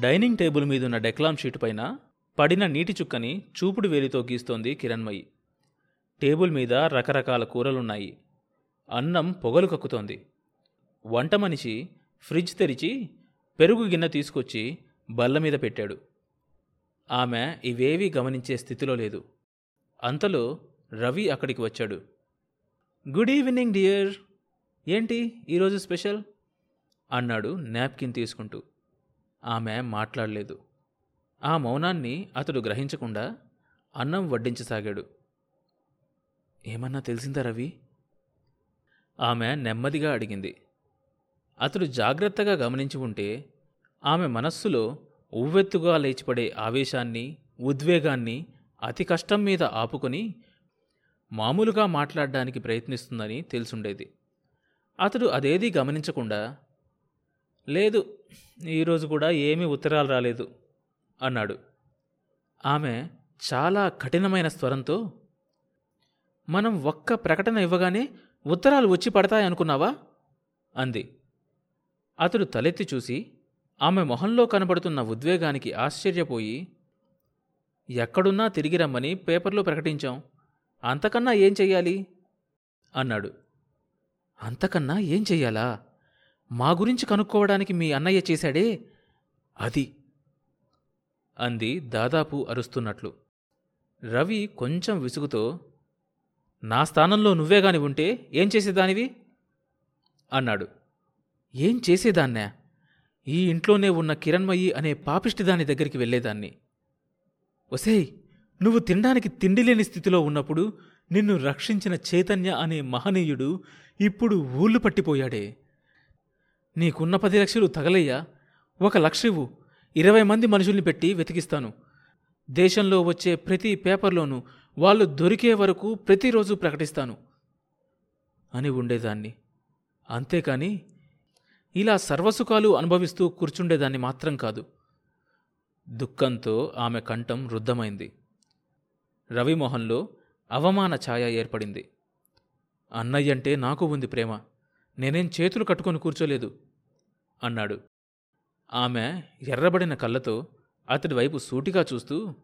Dining table మీదున్న డెక్లామ్ sheet పైన పడిన నీటి చుక్కని చూపుడు వేలితో గీస్తోంది కిరణ్మయి. టేబుల్ మీద రకరకాల కూరలున్నాయి. అన్నం పొగలు కక్కుతోంది. వంట మనిషి ఫ్రిడ్జ్ తెరిచి పెరుగు గిన్నె తీసుకొచ్చి బల్ల మీద పెట్టాడు. ఆమె ఇవేవీ గమనించే స్థితిలో లేదు. అంతలో రవి అక్కడికి వచ్చాడు. Good evening dear. ఏంటి ఈరోజు స్పెషల్? అన్నాడు నాప్కిన్ తీసుకుంటూ. ఆమె మాట్లాడలేదు. ఆ మౌనాన్ని అతడు గ్రహించకుండా అన్నం వడ్డించసాగాడు. ఏమన్నా తెలిసిందా రవి? ఆమె నెమ్మదిగా అడిగింది. అతడు జాగ్రత్తగా గమనించి ఉంటే ఆమె మనస్సులో ఉవ్వెత్తుగా లేచిపడే ఆవేశాన్ని ఉద్వేగాన్ని అతి కష్టం మీద ఆపుకొని మామూలుగా మాట్లాడడానికి ప్రయత్నిస్తుందని తెలుసుండేది. అతడు అదేదీ గమనించకుండా లేదు ఈరోజు కూడా ఏమీ ఉత్తరాలు రాలేదు అన్నాడు. ఆమె చాలా కఠినమైన స్వరంతో మనం ఒక్క ప్రకటన ఇవ్వగానే ఉత్తరాలు వచ్చి పడతాయనుకున్నావా అంది. అతడు తలెత్తి చూసి ఆమె మొహంలో కనబడుతున్న ఉద్వేగానికి ఆశ్చర్యపోయి ఎక్కడున్నా తిరిగి రమ్మని పేపర్లో ప్రకటించాం. అంతకన్నా ఏం చెయ్యాలి? అన్నాడు. అంతకన్నా ఏం చెయ్యాలా? మా గురించి కనుక్కోవడానికి మీ అన్నయ్య చేశాడే? అది. అంది దాదాపు అరుస్తున్నట్లు. రవి కొంచెం విసుగుతో నా స్థానంలో నువ్వే గాని ఉంటే ఏం చేసేదానివి? అన్నాడు. ఏం చేసేదాన్నే? ఈ ఇంట్లోనే ఉన్న కిరణ్మయి అనే పాపిష్టి దాని దగ్గరికి వెళ్ళేదాన్ని. ఒసేయ్ నువ్వు తినడానికి తిండి లేని స్థితిలో ఉన్నప్పుడు నిన్ను రక్షించిన చైతన్య అనే మహనీయుడు ఇప్పుడు ఊళ్ళు పట్టిపోయాడే. నీకున్న పది లక్షలు తగలయ్యా. ఒక లక్షవు ఇరవై మంది మనుషుల్ని పెట్టి వెతికిస్తాను. దేశంలో వచ్చే ప్రతి పేపర్లోనూ వాళ్ళు దొరికే వరకు ప్రతిరోజు ప్రకటిస్తాను అని ఉండేదాన్ని. అంతేకాని ఇలా సర్వసుఖాలు అనుభవిస్తూ కూర్చుండేదాన్ని మాత్రం కాదు. దుఃఖంతో ఆమె కంఠం రుద్ధమైంది. రవిమోహన్లో అవమాన ఛాయ ఏర్పడింది. అన్నయ్యంటే నాకు ఉంది ప్రేమ. నేనేం చేతులు కట్టుకొని కూర్చోలేదు అన్నాడు. ఆమె ఎర్రబడిన కళ్ళతో అతడి వైపు సూటిగా చూస్తూ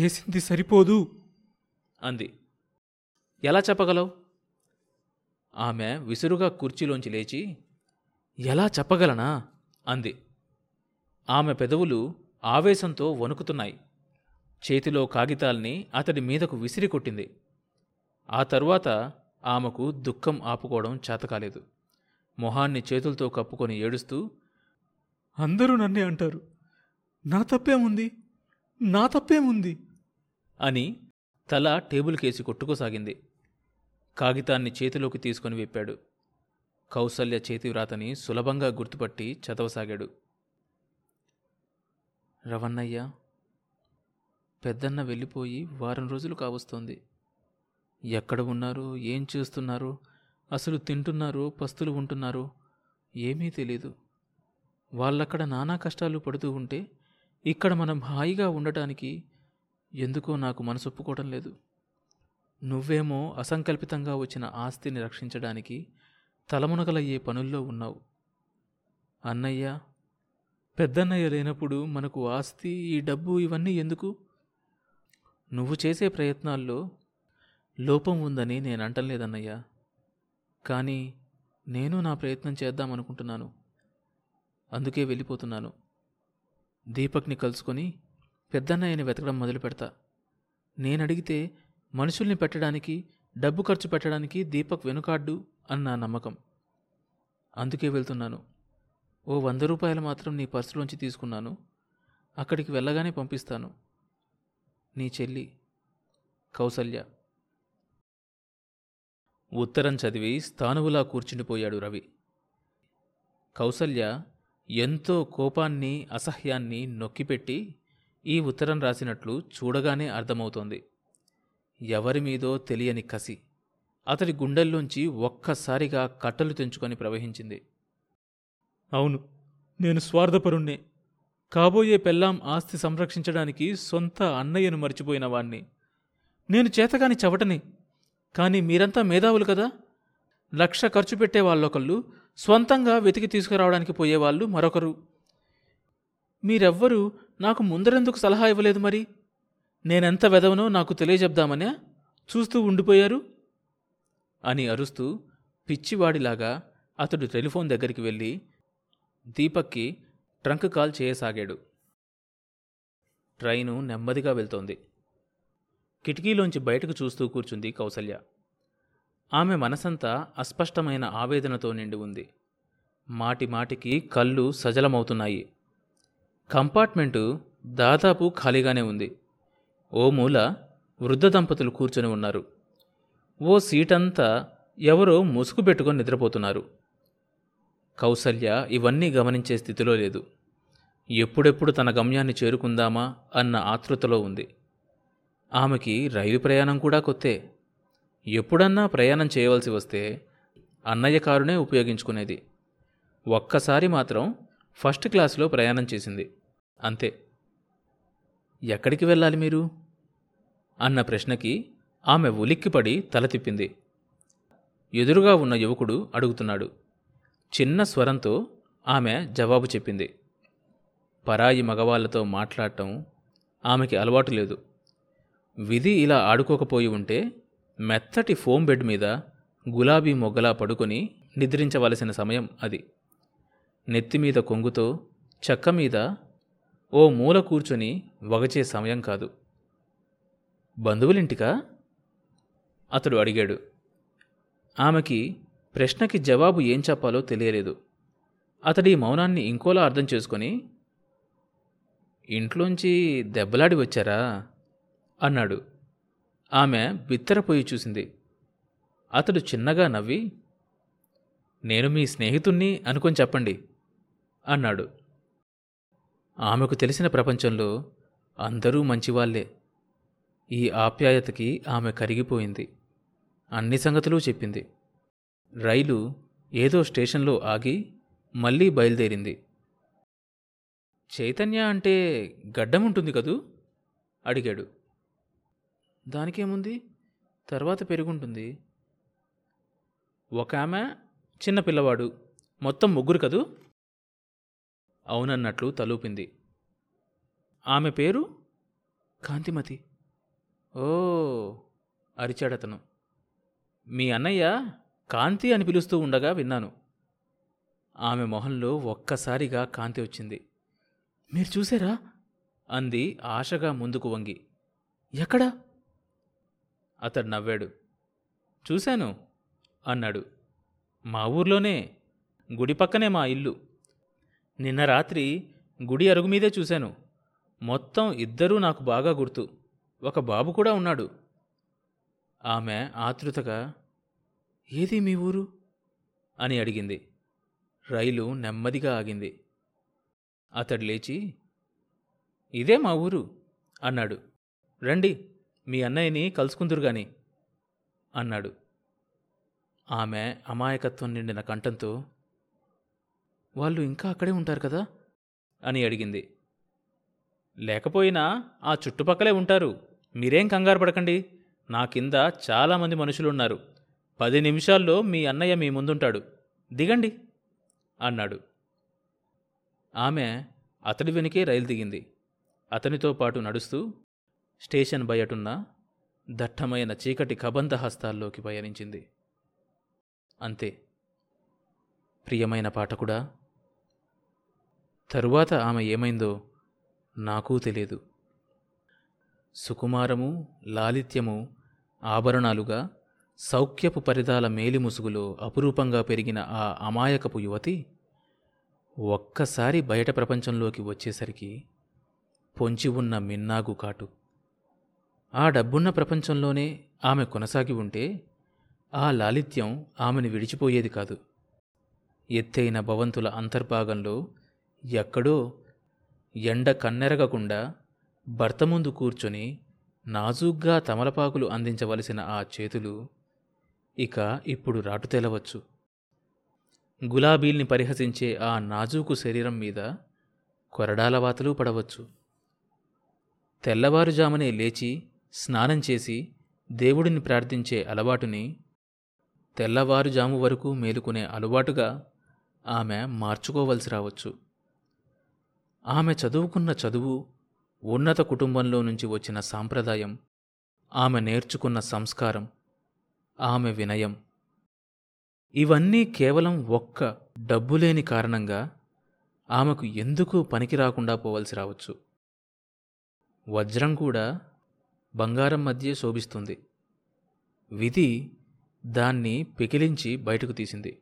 చేసింది సరిపోదు అంది. ఎలా చెప్పగలవు? ఆమె విసురుగా కుర్చీలోంచి లేచి ఎలా చెప్పగలనా? అంది. ఆమె పెదవులు ఆవేశంతో వణుకుతున్నాయి. చేతిలో కాగితాల్ని అతడి మీదకు విసిరి కొట్టింది ఆ తరువాత ఆమెకు దుఃఖం ఆపుకోవడం చేతకాలేదు. మొహాన్ని చేతులతో కప్పుకొని ఏడుస్తూ అందరూ నన్నే అంటారు. నా తప్పేముంది? నా తప్పేముంది? అని తల టేబుల్ కేసి కొట్టుకోసాగింది. కాగితాన్ని చేతిలోకి తీసుకొని విప్పాడు. కౌసల్య చేతివ్రాతని సులభంగా గుర్తుపట్టి చదవసాగాడు. రవన్నయ్య పెద్దన్న వెళ్ళిపోయి వారం రోజులు కావస్తోంది. ఎక్కడ ఉన్నారు? ఏం చేస్తున్నారు? అసలు తింటున్నారో? పస్తులు ఉంటున్నారో? ఏమీ తెలీదు. వాళ్ళక్కడ నానా కష్టాలు పడుతూ ఉంటే ఇక్కడ మనం హాయిగా ఉండటానికి ఎందుకో నాకు మనసు ఒప్పుకోవడం లేదు. నువ్వేమో అసంకల్పితంగా వచ్చిన ఆస్తిని రక్షించడానికి తలమునకలయ్యే పనుల్లో ఉన్నావు. అన్నయ్య పెద్దన్నయ్య లేనప్పుడు మనకు ఆస్తి ఈ డబ్బు ఇవన్నీ ఎందుకు? నువ్వు చేసే ప్రయత్నాల్లో లోపం ఉందని నేను అంటలేదన్నయ్యా. కానీ నేను నా ప్రయత్నం చేద్దామనుకుంటున్నాను అందుకే వెళ్ళిపోతున్నాను. దీపక్ని కలుసుకొని పెద్దన్నయ్యని వెతకడం మొదలు పెడతా. నేను అడిగితే మనుషుల్ని పెట్టడానికి డబ్బు ఖర్చు పెట్టడానికి దీపక్ వెనుకాడ్డు అన్న నమ్మకం. అందుకే వెళ్తున్నాను. ఓ వంద రూపాయలు మాత్రం నీ పర్సులోంచి తీసుకున్నాను. అక్కడికి వెళ్ళగానే పంపిస్తాను. నీ చెల్లి కౌసల్య ఉత్తరం చదివి స్థానువులా కూర్చుండిపోయాడు రవి. కౌసల్య ఎంతో కోపాన్ని అసహ్యాన్ని నొక్కిపెట్టి ఈ ఉత్తరం రాసినట్లు చూడగానే అర్థమవుతోంది. ఎవరి మీదో తెలియని కసి. అతడి గుండెల్లోంచి ఒక్కసారిగా కట్టలు తెంచుకొని ప్రవహించింది. అవును నేను స్వార్థపరుణ్ణే. కాబోయే పెళ్ళాం ఆస్తి సంరక్షించడానికి సొంత అన్నయ్యను మర్చిపోయిన వాణ్ణి. నేను చేతగాని చవటని కానీ మీరంతా మేధావులు కదా? లక్ష ఖర్చు పెట్టే వాళ్ళొకళ్ళు స్వంతంగా వెతికి తీసుకురావడానికి పోయేవాళ్ళు మరొకరు. మీరెవ్వరూ నాకు ముందరెందుకు సలహా ఇవ్వలేదు మరి? నేనెంత వెదవనో నాకు తెలియజెప్దామనే చూస్తూ ఉండిపోయారు? అని అరుస్తూ పిచ్చివాడిలాగా అతడు టెలిఫోన్ దగ్గరికి వెళ్ళి దీపక్కి ట్రంక్ కాల్ చేయసాగాడు. ట్రైను నెమ్మదిగా వెళ్తోంది. కిటికీలోంచి బయటకు చూస్తూ కూర్చుంది కౌసల్య. ఆమె మనసంతా అస్పష్టమైన ఆవేదనతో నిండి ఉంది. మాటి మాటికి కళ్ళు సజలమవుతున్నాయి. కంపార్ట్మెంటు దాదాపు ఖాళీగానే ఉంది. ఓ మూల వృద్ధ దంపతులు కూర్చొని ఉన్నారు. ఓ సీటంతా ఎవరో ముసుగు పెట్టుకొని నిద్రపోతున్నారు. కౌసల్య ఇవన్నీ గమనించే స్థితిలో లేదు. ఎప్పుడెప్పుడు తన గమ్యాన్ని చేరుకుందామా అన్న ఆతృతలో ఉంది. ఆమెకి రైలు ప్రయాణం కూడా కొత్తే. ఎప్పుడన్నా ప్రయాణం చేయవలసి వస్తే అన్నయ్య కారునే ఉపయోగించుకునేది. ఒక్కసారి మాత్రం ఫస్ట్ క్లాసులో ప్రయాణం చేసింది. అంతే. ఎక్కడికి వెళ్ళాలి మీరు? అన్న ప్రశ్నకి ఆమె ఉలిక్కిపడి తల తిప్పింది. ఎదురుగా ఉన్న యువకుడు అడుగుతున్నాడు. చిన్న స్వరంతో ఆమె జవాబు చెప్పింది. పరాయి మగవాళ్ళతో మాట్లాడటం ఆమెకి అలవాటు లేదు. విధి ఇలా ఆడుకోకపోయి ఉంటే మెత్తటి ఫోమ్ బెడ్ మీద గులాబీ మొగ్గలా పడుకొని నిద్రించవలసిన సమయం అది. నెత్తిమీద కొంగుతో చెక్క మీద ఓ మూల కూర్చొని వగచే సమయం కాదు. బంధువులింటికా? అతడు అడిగాడు. ఆమెకి ప్రశ్నకి జవాబు ఏం చెప్పాలో తెలియలేదు. అతడి మౌనాన్ని ఇంకోలా అర్థం చేసుకొని ఇంట్లోంచి దెబ్బలాడి వచ్చారా? అన్నాడు. ఆమె బిత్తరపోయి చూసింది. అతడు చిన్నగా నవ్వి నేను మీ స్నేహితుణ్ణి అనుకొని చెప్పండి అన్నాడు. ఆమెకు తెలిసిన ప్రపంచంలో అందరూ మంచివాళ్ళే. ఈ ఆప్యాయతకి ఆమె కరిగిపోయింది. అన్ని సంగతులు చెప్పింది. రైలు ఏదో స్టేషన్లో ఆగి మళ్ళీ బయలుదేరింది. చైతన్య అంటే గడ్డం ఉంటుంది కదూ? అడిగాడు. దానికేముంది? తర్వాత పెరుగుంటుంది. ఒక ఆమె చిన్న పిల్లవాడు. మొత్తం ముగ్గురు కదూ? అవునన్నట్లు తలూపింది. ఆమె పేరు? కాంతిమతి. ఓ అరిచాడతను. మీ అన్నయ్య కాంతి అని పిలుస్తూ ఉండగా విన్నాను. ఆమె మొహంలో ఒక్కసారిగా కాంతి వచ్చింది. మీరు చూసారా అంది ఆశగా ముందుకు వంగి. ఎక్కడా? అతడు నవ్వాడు. చూశాను అన్నాడు. మా ఊర్లోనే గుడి పక్కనే మా ఇల్లు. నిన్న రాత్రి గుడి అరుగు మీదే చూశాను. మొత్తం ఇద్దరూ నాకు బాగా గుర్తు. ఒక బాబు కూడా ఉన్నాడు. ఆమె ఆతృతగా ఏది మీ ఊరు? అని అడిగింది. రైలు నెమ్మదిగా ఆగింది. అతడు లేచి ఇదే మా ఊరు అన్నాడు. రండి. మీ అన్నయ్యని కలుసుకుందురు గాని అన్నాడు. ఆమె అమాయకత్వం నిండిన కంఠంతో వాళ్ళు ఇంకా అక్కడే ఉంటారు కదా? అని అడిగింది. లేకపోయినా ఆ చుట్టుపక్కలే ఉంటారు. మీరేం కంగారు పడకండి. నా కింద చాలామంది మనుషులున్నారు. పది నిమిషాల్లో మీ అన్నయ్య మీ ముందుంటాడు. దిగండి. అన్నాడు. ఆమె అతడి వెనుకే రైలు దిగింది. అతనితో పాటు నడుస్తూ స్టేషన్ బయటున్న దట్టమైన చీకటి కబంధహస్తాల్లోకి పయనించింది. అంతే. ప్రియమైన పాఠకుడా తరువాత ఆమె ఏమైందో నాకూ తెలియదు సుకుమారము లాలిత్యము ఆభరణాలుగా సౌఖ్యపు పరిదాల మేలిముసుగులో అపురూపంగా పెరిగిన ఆ అమాయకపు యువతి ఒక్కసారి బయట ప్రపంచంలోకి వచ్చేసరికి పొంచి ఉన్న మిన్నాగు కాటు. ఆ డబ్బున్న ప్రపంచంలోనే ఆమె కొనసాగి ఉంటే ఆ లాలిత్యం ఆమెను విడిచిపోయేది కాదు. ఎత్తైన భవంతుల అంతర్భాగంలో ఎక్కడో ఎండ కన్నెరగకుండా భర్త ముందు కూర్చొని నాజూగ్గా తమలపాకులు అందించవలసిన ఆ చేతులు ఇక ఇప్పుడు రాటు తెలవచ్చు. గులాబీల్ని పరిహసించే ఆ నాజూకు శరీరం మీద కొరడాల వాతలు పడవచ్చు. తెల్లవారుజామునే లేచి స్నానం చేసి దేవుడిని ప్రార్థించే అలవాటుని తెల్లవారుజాము వరకు మేలుకునే అలవాటుగా ఆమె మార్చుకోవలసి రావచ్చు. ఆమె చదువుకున్న చదువు ఉన్నత కుటుంబంలో నుంచి వచ్చిన సాంప్రదాయం ఆమె నేర్చుకున్న సంస్కారం ఆమె వినయం. ఇవన్నీ కేవలం ఒక్క డబ్బులేని కారణంగా ఆమెకు ఎందుకు పనికి రాకుండా పోవలసి రావచ్చు? వజ్రం కూడా బంగారం మధ్య శోభిస్తుంది. విధి దాన్ని పెకిలించి బయటకు తీసింది.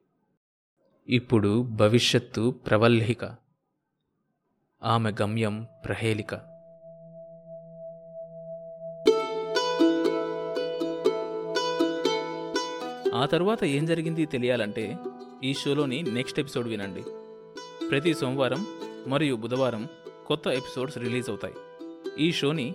ఇప్పుడు భవిష్యత్తు ప్రవల్లిక ఆమె గమ్యం ప్రహేళిక. ఆ తర్వాత ఏం జరిగింది తెలియాలంటే ఈ షోలోని నెక్స్ట్ ఎపిసోడ్ వినండి. ప్రతి సోమవారం మరియు బుధవారం కొత్త ఎపిసోడ్స్ రిలీజ్ అవుతాయి. ఈ షోని